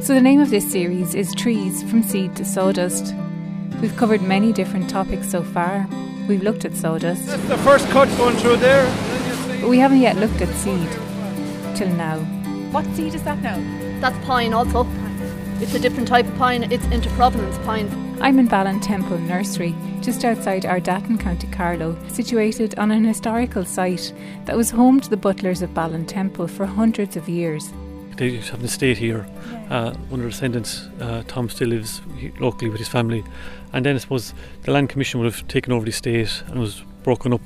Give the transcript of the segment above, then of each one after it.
So, the name of this series is Trees from Seed to Sawdust. We've covered many different topics so far. We've looked at sawdust. That's the first cut going through there. But we haven't yet looked at seed. Till now. What seed is that now? That's pine also. It's a different type of pine. It's interprovenance pine. I'm in Ballintemple Nursery, just outside Ardattin, County Carlow, situated on an historical site that was home to the butlers of Ballintemple for hundreds of years. They have an estate here. Uh, one of the descendants, uh, Tom, still lives locally with his family. And then I suppose the Land Commission would have taken over the estate and was broken up.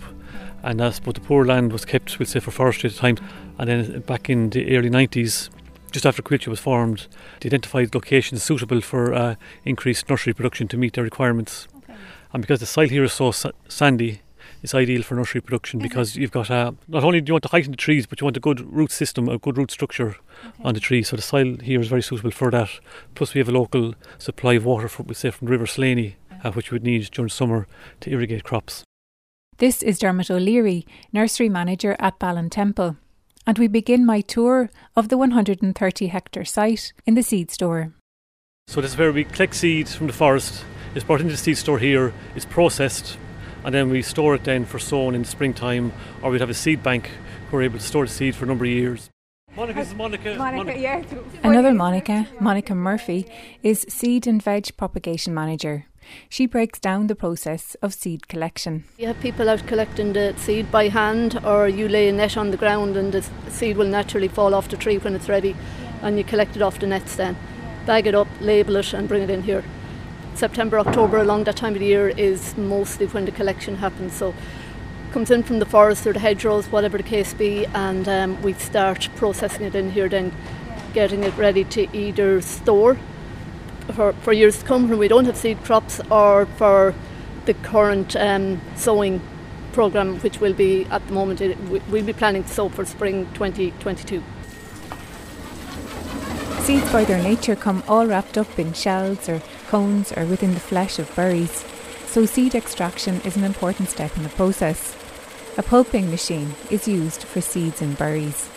And I suppose the poor land was kept, we'll say, for forestry at the time. And then back in the early 90s, just after Coillte was formed, they identified locations suitable for uh, increased nursery production to meet their requirements. Okay. And because the soil here is so sa- sandy, it's ideal for nursery production because you've got uh, not only do you want to heighten the trees, but you want a good root system, a good root structure okay. on the trees. So the soil here is very suitable for that. Plus, we have a local supply of water, from, we say from the River Slaney, uh, which we would need during summer to irrigate crops. This is Dermot O'Leary, nursery manager at Ballintemple and we begin my tour of the 130 hectare site in the seed store. So, this is where we collect seeds from the forest, it's brought into the seed store here, it's processed, and then we store it then for sowing in the springtime, or we'd have a seed bank where we're able to store the seed for a number of years. Monica, this is Monica. Monica, Monica. yeah. Another Monica, Monica Murphy, is Seed and Veg Propagation Manager. She breaks down the process of seed collection. You have people out collecting the seed by hand, or you lay a net on the ground and the seed will naturally fall off the tree when it's ready, and you collect it off the nets then. Bag it up, label it, and bring it in here. September, October, along that time of the year is mostly when the collection happens. So comes in from the forest or the hedgerows, whatever the case be, and um, we start processing it in here, then getting it ready to either store for, for years to come when we don't have seed crops or for the current um, sowing programme, which will be at the moment, we'll be planning to sow for spring 2022. Seeds by their nature come all wrapped up in shells or cones or within the flesh of berries, so seed extraction is an important step in the process. A pulping machine is used for seeds and berries.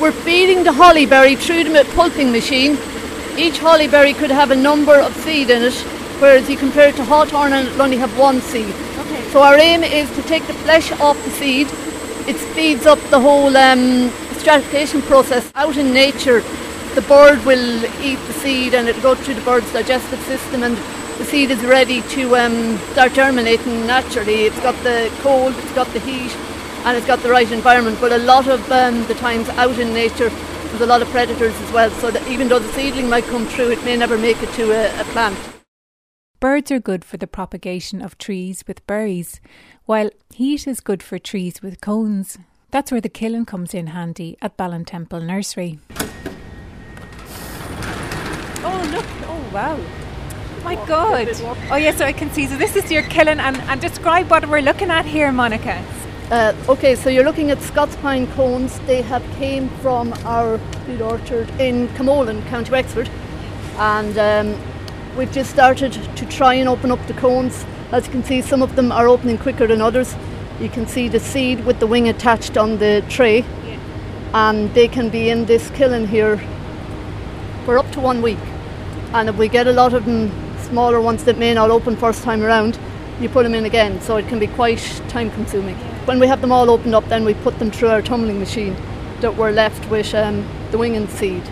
We're feeding the hollyberry through the pulping machine each hollyberry could have a number of seed in it, whereas you compare it to hawthorn and it'll only have one seed. Okay. So our aim is to take the flesh off the seed. It speeds up the whole um, stratification process. Out in nature, the bird will eat the seed and it'll go through the bird's digestive system and the seed is ready to um, start germinating naturally. It's got the cold, it's got the heat, and it's got the right environment. But a lot of um, the times out in nature, there's a lot of predators as well, so that even though the seedling might come through, it may never make it to a, a plant. Birds are good for the propagation of trees with berries, while heat is good for trees with cones. That's where the kiln comes in handy at Ballintemple Nursery. Oh, look! Oh, wow! my god! Oh, yes, so I can see. So, this is your kiln, and, and describe what we're looking at here, Monica. Uh, okay, so you're looking at Scots pine cones. They have came from our food orchard in Camolin, County Wexford, and um, we've just started to try and open up the cones. As you can see, some of them are opening quicker than others. You can see the seed with the wing attached on the tray, yeah. and they can be in this kiln here for up to one week. And if we get a lot of them, smaller ones that may not open first time around, you put them in again, so it can be quite time consuming. When we have them all opened up, then we put them through our tumbling machine that we're left with um, the wing and seed.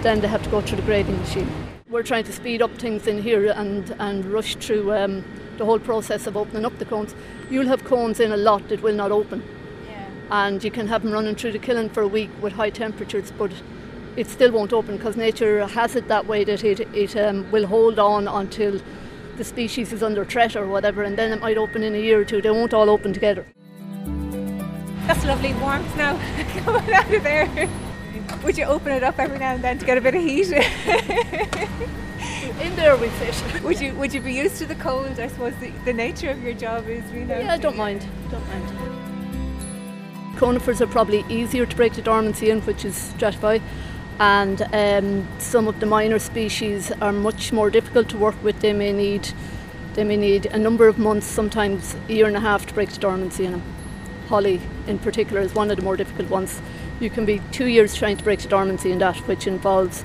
Then they have to go through the grading machine. We're trying to speed up things in here and, and rush through um, the whole process of opening up the cones. You'll have cones in a lot that will not open. Yeah. And you can have them running through the kiln for a week with high temperatures, but it still won't open because nature has it that way that it, it um, will hold on until the species is under threat or whatever, and then it might open in a year or two. They won't all open together. That's lovely warmth now coming out of there. Would you open it up every now and then to get a bit of heat? In there we fish. Would you Would you be used to the cold? I suppose the, the nature of your job is you know. Yeah, I don't mind. Don't mind. Conifers are probably easier to break the dormancy in, which is stratify, and um, some of the minor species are much more difficult to work with. They may need they may need a number of months, sometimes a year and a half, to break the dormancy in them holly in particular is one of the more difficult ones. You can be two years trying to break the dormancy in that, which involves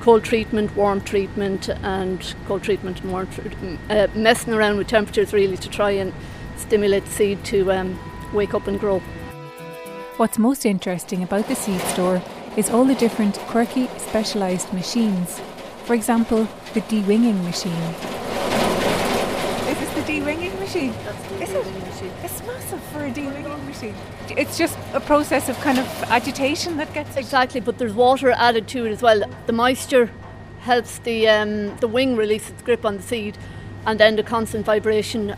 cold treatment, warm treatment, and cold treatment and warm treatment. Uh, messing around with temperatures really to try and stimulate seed to um, wake up and grow. What's most interesting about the seed store is all the different quirky, specialised machines. For example, the de-winging machine. This is this the de-winging machine? That's the Is it? de-winging machine. It's massive for a de-winging machine. It's just a process of kind of agitation that gets it. Exactly, but there's water added to it as well. The moisture helps the um, the wing release its grip on the seed, and then the constant vibration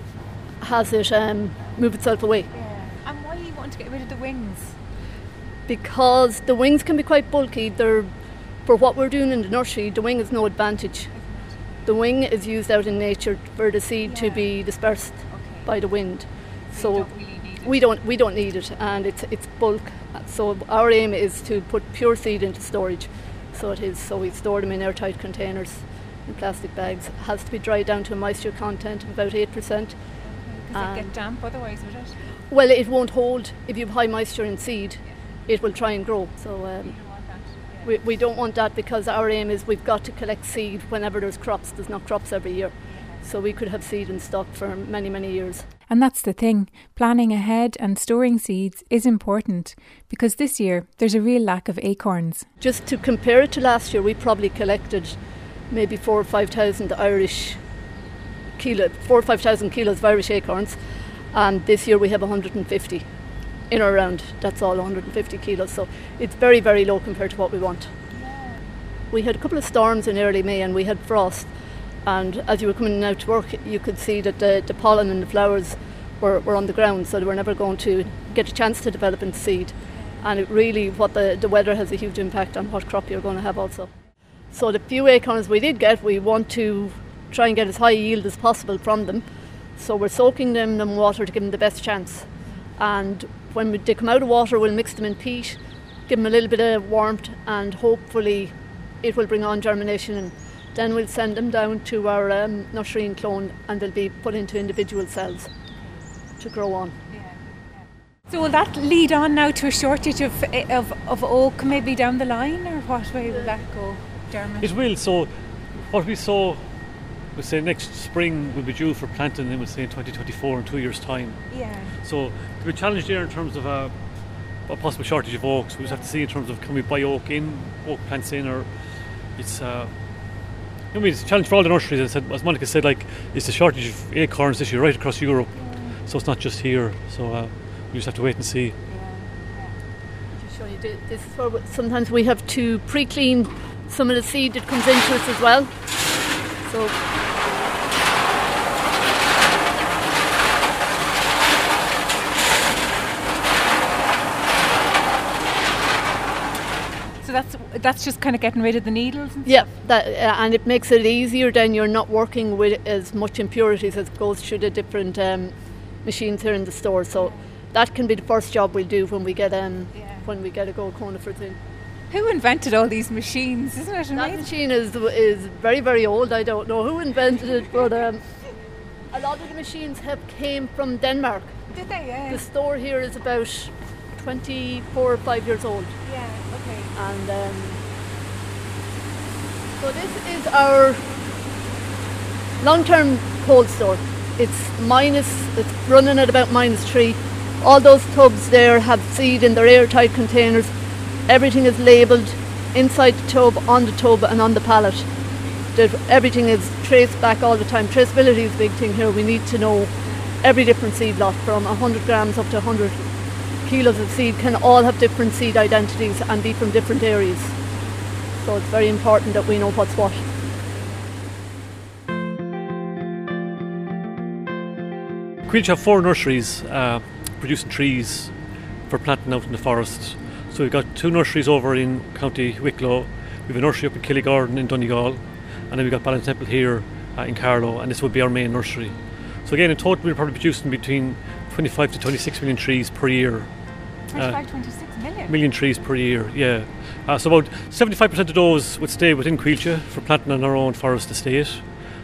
has it um, move itself away. Yeah. And why you want to get rid of the wings? Because the wings can be quite bulky. They're for what we're doing in the nursery. The wing is no advantage. The wing is used out in nature for the seed to be dispersed Okay. by the wind. So, So we don't we don't need it, and it's it's bulk. So our aim is to put pure seed into storage. So it is. So we store them in airtight containers, in plastic bags. It has to be dried down to a moisture content of about eight percent. Does it get damp otherwise, would it? Well, it won't hold if you have high moisture in seed. It will try and grow. So um, You don't want that. Yeah. we, we don't want that because our aim is we've got to collect seed whenever there's crops. There's not crops every year. So we could have seed in stock for many, many years. And that's the thing planning ahead and storing seeds is important because this year there's a real lack of acorns. Just to compare it to last year, we probably collected maybe four or five thousand Irish kilo, four or five thousand kilos of Irish acorns, and this year we have 150 in or around. That's all 150 kilos. So it's very, very low compared to what we want. We had a couple of storms in early May, and we had frost. And as you were coming out to work, you could see that the, the pollen and the flowers were, were on the ground, so they were never going to get a chance to develop into seed. And it really, what the, the weather has a huge impact on what crop you're going to have also. So the few acorns we did get, we want to try and get as high yield as possible from them. So we're soaking them in water to give them the best chance. And when we- they come out of water, we'll mix them in peat, give them a little bit of warmth, and hopefully it will bring on germination. And then we'll send them down to our um, nursery and clone, and they'll be put into individual cells to grow on. So will that lead on now to a shortage of of, of oak maybe down the line, or what way will that go, Dermot? It will. So, what we saw, we say next spring will be due for planting, and we'll say in 2024 in two years' time. yeah. So, we're challenged there in terms of a, a possible shortage of oaks. We just have to see in terms of can we buy oak in, oak plants in, or it's. Uh, I mean, it's a challenge for all the nurseries. As, I said, as Monica said, like it's a shortage of acorns this year right across Europe, so it's not just here. So uh, we just have to wait and see. To show this is where sometimes we have to pre-clean some of the seed that comes into us as well. So So that's that's just kind of getting rid of the needles. And yeah, that uh, and it makes it easier. Then you're not working with as much impurities as goes through the different um, machines here in the store. So that can be the first job we'll do when we get um, Yeah. when we get a gold conifers in. Who invented all these machines? Isn't it amazing? That machine is is very very old. I don't know who invented it, but um, a lot of the machines have came from Denmark. Did they? Yeah. The store here is about 24 or 5 years old. yeah. Okay. And um, so this is our long-term cold store. It's minus, it's running at about minus three. All those tubs there have seed in their airtight containers. Everything is labelled inside the tub, on the tub and on the pallet. That everything is traced back all the time. Traceability is a big thing here. We need to know every different seed lot from 100 grams up to 100 kilos of seed can all have different seed identities and be from different areas. So it's very important that we know what's what. Coillte have four nurseries uh, producing trees for planting out in the forest. So we've got two nurseries over in County Wicklow. We've a nursery up in Killygordon in Donegal, and then we've got Ballintemple here uh, in Carlow, and this would be our main nursery. So again, in total, we're probably producing between 25 to 26 million trees per year. 25, 26 million. Million trees per year, yeah. Uh, so about 75% of those would stay within Coillte for planting on our own forest estate,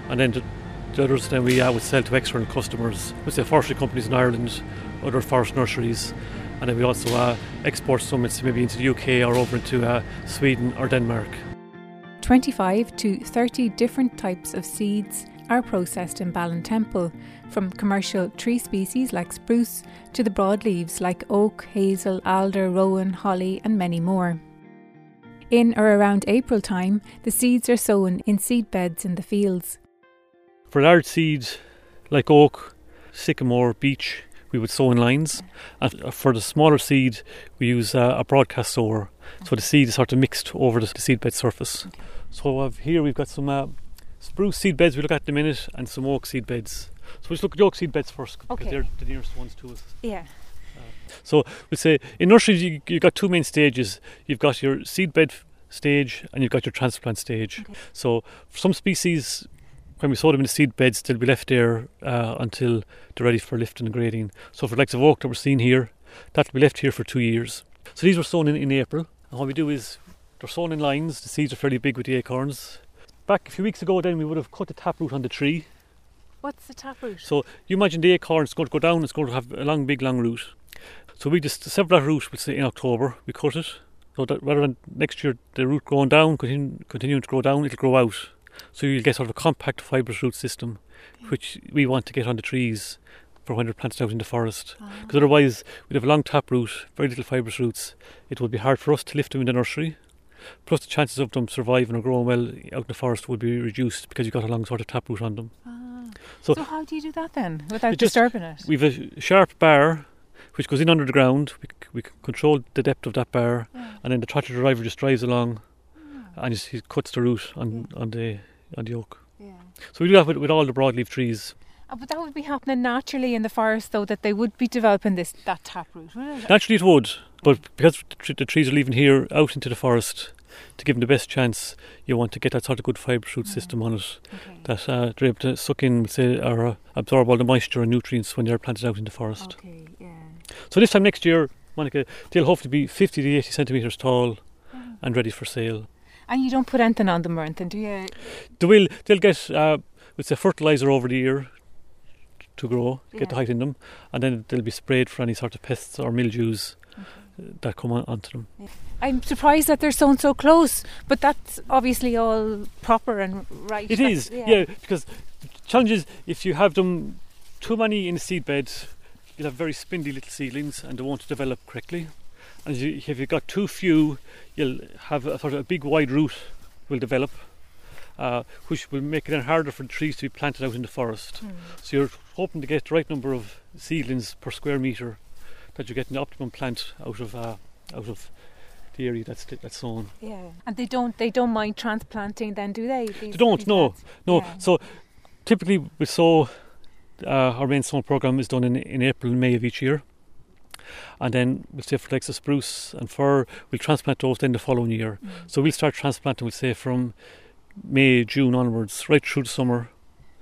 and then the, the others then we uh, would sell to external customers, with the forestry companies in Ireland, other forest nurseries, and then we also uh, export some maybe into the UK or over into uh, Sweden or Denmark. 25 to 30 different types of seeds are processed in Ballintemple, from commercial tree species like spruce to the broadleaves like oak, hazel, alder, rowan, holly, and many more. In or around April time, the seeds are sown in seed beds in the fields. For large seeds like oak, sycamore, beech, we would sow in lines. And for the smaller seed, we use uh, a broadcast sower. So the seed is sort of mixed over the, seed bed surface. So uh, here we've got some uh, spruce seed beds we look at in a minute and some oak seed beds. So we'll just look at the oak seed beds first because Okay. they're the nearest ones to us. Yeah. So we'll say in nurseries you, you've got two main stages. You've got your seed bed stage and you've got your transplant stage. Okay. So for some species, when we sow them in the seed beds, they'll be left there uh, until they're ready for lifting and grading. So for the likes of oak that we're seeing here, that'll be left here for two years. So these were sown in, in April. And what we do is they're sown in lines. The seeds are fairly big with the acorns. Back a few weeks ago, then we would have cut the taproot on the tree. What's the taproot? So you imagine the acorn is going to go down, it's going to have a long, big, long root. So we just sever that root, we'll say in October, we cut it. So that rather than next year the root growing down, continue, continuing to grow down, it'll grow out. So you'll get sort of a compact fibrous root system, which we want to get on the trees for when they're planted out in the forest. Because otherwise we'd have a long taproot, very little fibrous roots. It would be hard for us to lift them in the nursery. Plus the chances of them surviving or growing well out in the forest would be reduced because you've got a long sort of taproot on them. Ah. So- So, how do you do that then without just- disturbing it? We've a sharp bar which goes in under the ground. We, c- we control the depth of that bar, Yeah. and then the tractor driver just drives along Ah. And just, he cuts the root on, on the on the oak. Yeah. So we do that with, with all the broadleaf trees. Uh, but that would be happening naturally in the forest, though, that they would be developing this that taproot? Naturally, it would, but because the trees are leaving here out into the forest to give them the best chance, you want to get that sort of good fibrous root system on it Okay. that uh, they're able to suck in, say, or uh, absorb all the moisture and nutrients when they're planted out in the forest. Okay. Yeah. So this time next year, Monica, they'll hopefully be 50 to 80 centimetres tall and ready for sale. And you don't put anything on them or anything, do you? They will, they'll get, uh, it's a fertiliser over the year to grow, get the height in them, and then they'll be sprayed for any sort of pests or mildews uh, that come on, onto them. I'm surprised that they're sown so close, but that's obviously all proper and right. It is, yeah. because the challenge is if you have them too many in a seed bed, you'll have very spindly little seedlings and they won't develop correctly. And if you've got too few, you'll have a sort of a big wide root will develop, uh, which will make it then harder for the trees to be planted out in the forest. Hmm. So you're hoping to get the right number of seedlings per square metre that you're getting the optimum plant out of uh, out of the area that's that's sown. Yeah. And they don't they don't mind transplanting then, do they? These, They don't, no. lads? No, Yeah. so typically we sow uh, our main summer program is done in, in April and May of each year. And then we'll say for like the spruce and fir, we'll transplant those then the following year. Mm. So we'll start transplanting, we'll say from May, June onwards, right through the summer.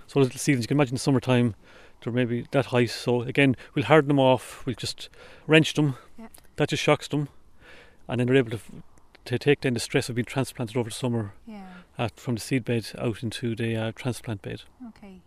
So little seedlings, you can imagine the summertime, they're maybe that height. So again, we'll harden them off, we'll just wrench them. Yeah. That just shocks them. And then they're able to, to take then the stress of being transplanted over the summer Yeah. uh, from the seed bed out into the uh, transplant bed. Okay.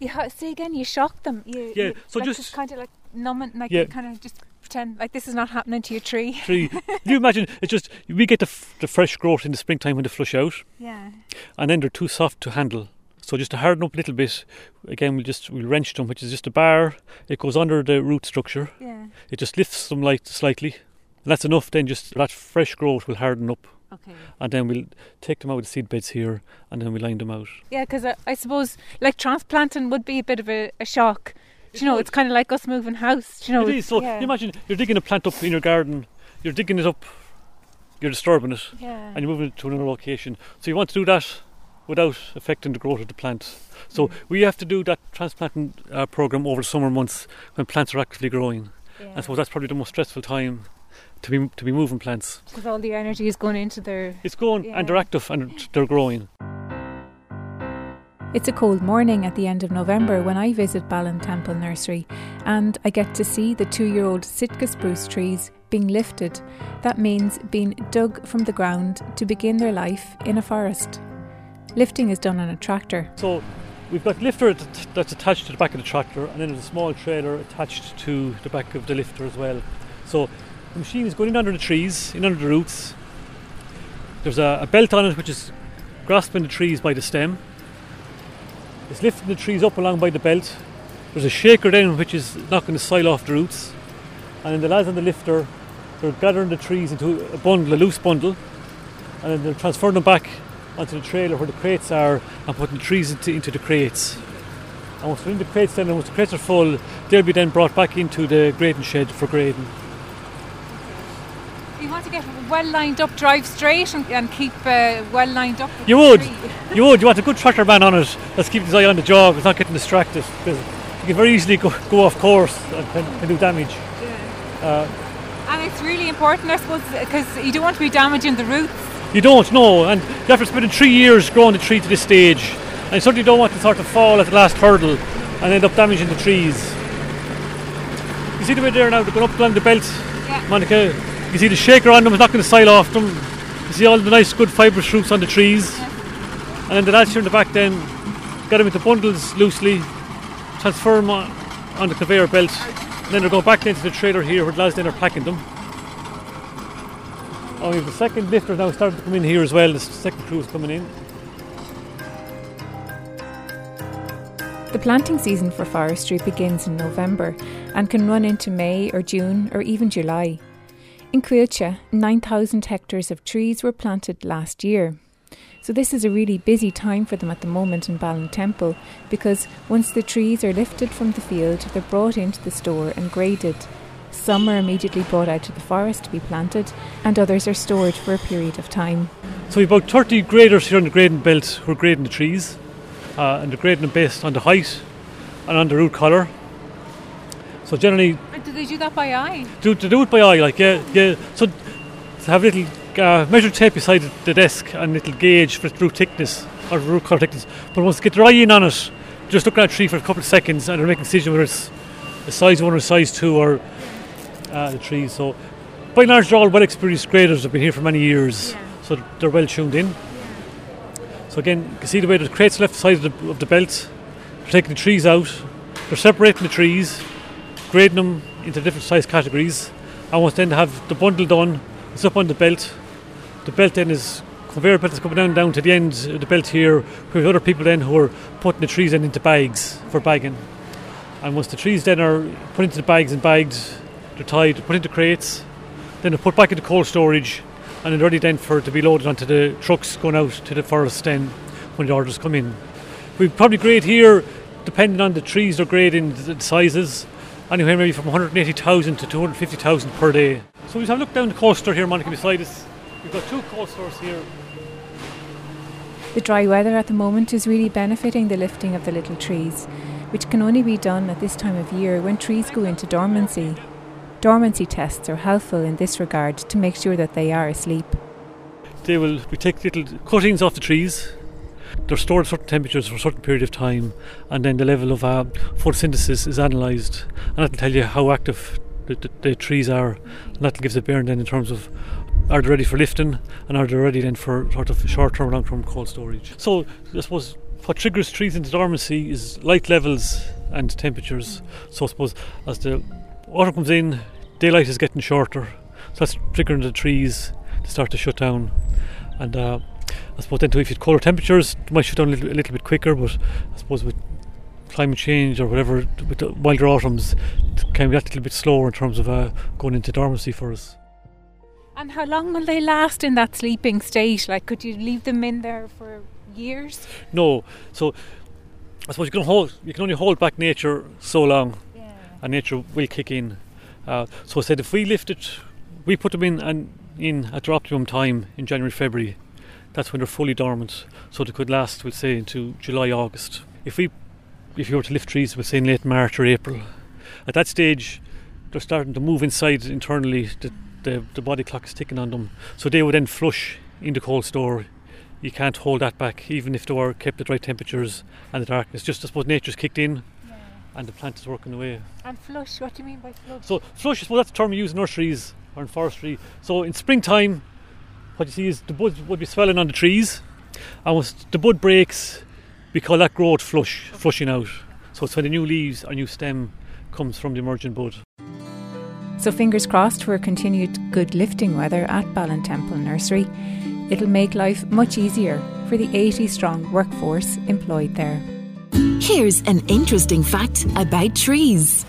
You ha- see again, you shock them. You, Yeah, you, so like just- kind of like numbing, like Yeah. kind of just pretend like this is not happening to your tree. tree. Can you imagine? It's just we get the, f- the fresh growth in the springtime when they flush out, Yeah. and then they're too soft to handle. So just to harden up a little bit, again we'll just we'll wrench them, which is just a bar. It goes under the root structure. Yeah. It just lifts them light slightly, and that's enough. Then just that fresh growth will harden up, Okay. and then we'll take them out of the seed beds here, and then we line them out. Yeah, because I, I suppose like transplanting would be a bit of a, a shock. Do you know, it's kind of like us moving house. Do you know, it is. So yeah. you imagine you're digging a plant up in your garden. You're digging it up. You're disturbing it. yeah. and you're moving it to another location. So you want to do that without affecting the growth of the plant. So Mm. we have to do that transplanting uh, program over the summer months when plants are actively growing. yeah. I suppose that's probably the most stressful time to be to be moving plants. because all the energy is going into their. It's going and they're active and they're growing. It's a cold morning at the end of November when I visit Ballintemple Nursery and I get to see the two year old Sitka spruce trees being lifted. That means being dug from the ground to begin their life in a forest. Lifting is done on a tractor. So we've got lifter that's attached to the back of the tractor, and then there's a small trailer attached to the back of the lifter as well. So the machine is going in under the trees, in under the roots. There's a, a belt on it which is grasping the trees by the stem. It's lifting the trees up along by the belt. There's a shaker down which is knocking the soil off the roots. And then the lads on the lifter, they're gathering the trees into a bundle, a loose bundle, and then they're transferring them back onto the trailer where the crates are and putting the trees into, into the crates. And once they're in the crates then, and once the crates are full, they'll be then brought back into the grading shed for grading. You want to get well lined up, drive straight and, and keep uh, well lined up. You would. You would. You want a good tractor man on it that's keeping his eye on the job, it's not getting distracted. Because you can very easily go, go off course and can, can do damage. Uh, And it's really important, I suppose, because you don't want to be damaging the roots. you don't know, and you have to spend three years growing the tree to this stage. And you certainly don't want to sort of fall at the last hurdle and end up damaging the trees. You see the way there now, they're going up along the belt, Yeah. Monica. You see the shaker on them, it's going to soil off them. You see all the nice, good fibrous roots on the trees. And then the lads here in the back then get them into bundles loosely, transfer them on, on the conveyor belt, and then they're going back into the trailer here where the lads then are packing them. Oh, we have the second lifter now starting to come in here as well. The second crew is coming in. The planting season for forestry begins in November and can run into May or June or even July. In Coillte, 9,000 hectares of trees were planted last year. So this is a really busy time for them at the moment in Ballintemple because once the trees are lifted from the field, they're brought into the store and graded. Some are immediately brought out to the forest to be planted, and others are stored for a period of time. So we've about 30 graders here on the grading belt who are grading the trees, uh, and they're grading them based on the height and on the root colour. So generally, they do that by eye? do to do it by eye, like yeah, yeah. So to have little uh, measured tape beside the desk and little gauge for root thickness or root colour thickness. But once they get their eye in on it, just look at a tree for a couple of seconds and they're making a decision whether it's a size one or a size two or uh, the trees. So by and large, they're all well experienced graders. They've been here for many years, so they're well tuned in. So again, you can see the way the crates left side of the, of the belt. They're taking the trees out. They're separating the trees, grading them into different size categories. And once then they have the bundle done, it's up on the belt. The belt then is conveyor belt is coming down down to the end of the belt here. We have other people then who are putting the trees then into bags for bagging. And once the trees then are put into the bags and bagged, they're tied, put into crates, then they're put back into cold storage, and then ready then for to be loaded onto the trucks going out to the forest then when the orders come in. We probably grade here, depending on the trees they're grading, the sizes, anywhere maybe from 180,000 to 250,000 per day. So we have a look down the coaster here, Monica, beside us. We've got two coasters here. The dry weather at the moment is really benefiting the lifting of the little trees, which can only be done at this time of year when trees go into dormancy. Dormancy tests are helpful in this regard to make sure that they are asleep. They will we take little cuttings off the trees. They're stored at certain temperatures for a certain period of time, and then the level of uh, photosynthesis is analysed, and that will tell you how active the, the, the trees are, and that gives a bearing then in terms of are they ready for lifting, and are they ready then for sort of short-term, or long-term cold storage. So I suppose what triggers trees into dormancy is light levels and temperatures. So I suppose as the water comes in, daylight is getting shorter, so that's triggering the trees to start to shut down. And uh, I suppose then too, if you had colder temperatures, it might shut down a little, a little bit quicker. But I suppose with climate change or whatever, with the milder autumns, it can be that little bit slower in terms of uh, going into dormancy for us. And how long will they last in that sleeping state? Like, could you leave them in there for years? No, so I suppose you can hold, you can only hold back nature so long, Yeah. and nature will kick in. Uh, so I said if we lift it, we put them in and in at their optimum time in January, February. That's when they're fully dormant, so they could last, we'll say, into July, August. If we, if you were to lift trees, we'll say in late March or April, at that stage, they're starting to move inside internally. The, the, the body clock is ticking on them, so they would then flush in the cold store. You can't hold that back, even if they were kept at right temperatures and the darkness. Just I suppose nature's kicked in, and the plant is working away. And flush, what do you mean by flush? So flush, is suppose that's the term we use in nurseries or in forestry. So in springtime, what you see is the buds would be swelling on the trees, and once the bud breaks, we call that growth flush, flushing out. So it's when the new leaves or new stem comes from the emerging bud. So fingers crossed for continued good lifting weather at Ballintemple Nursery. It'll make life much easier for the 80 strong workforce employed there. Here's an interesting fact about trees.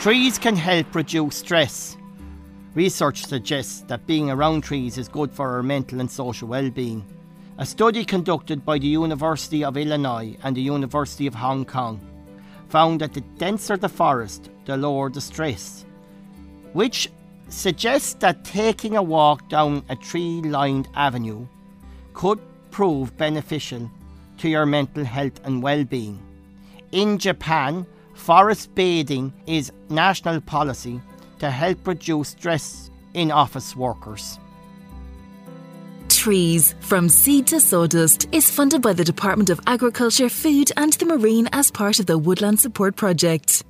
Trees can help reduce stress. Research suggests that being around trees is good for our mental and social well-being. A study conducted by the University of Illinois and the University of Hong Kong found that the denser the forest, the lower the stress, which suggests that taking a walk down a tree lined avenue could prove beneficial to your mental health and well being. In Japan, forest bathing is national policy to help reduce stress in office workers. Trees from Seed to Sawdust is funded by the Department of Agriculture, Food and the Marine as part of the Woodland Support Project.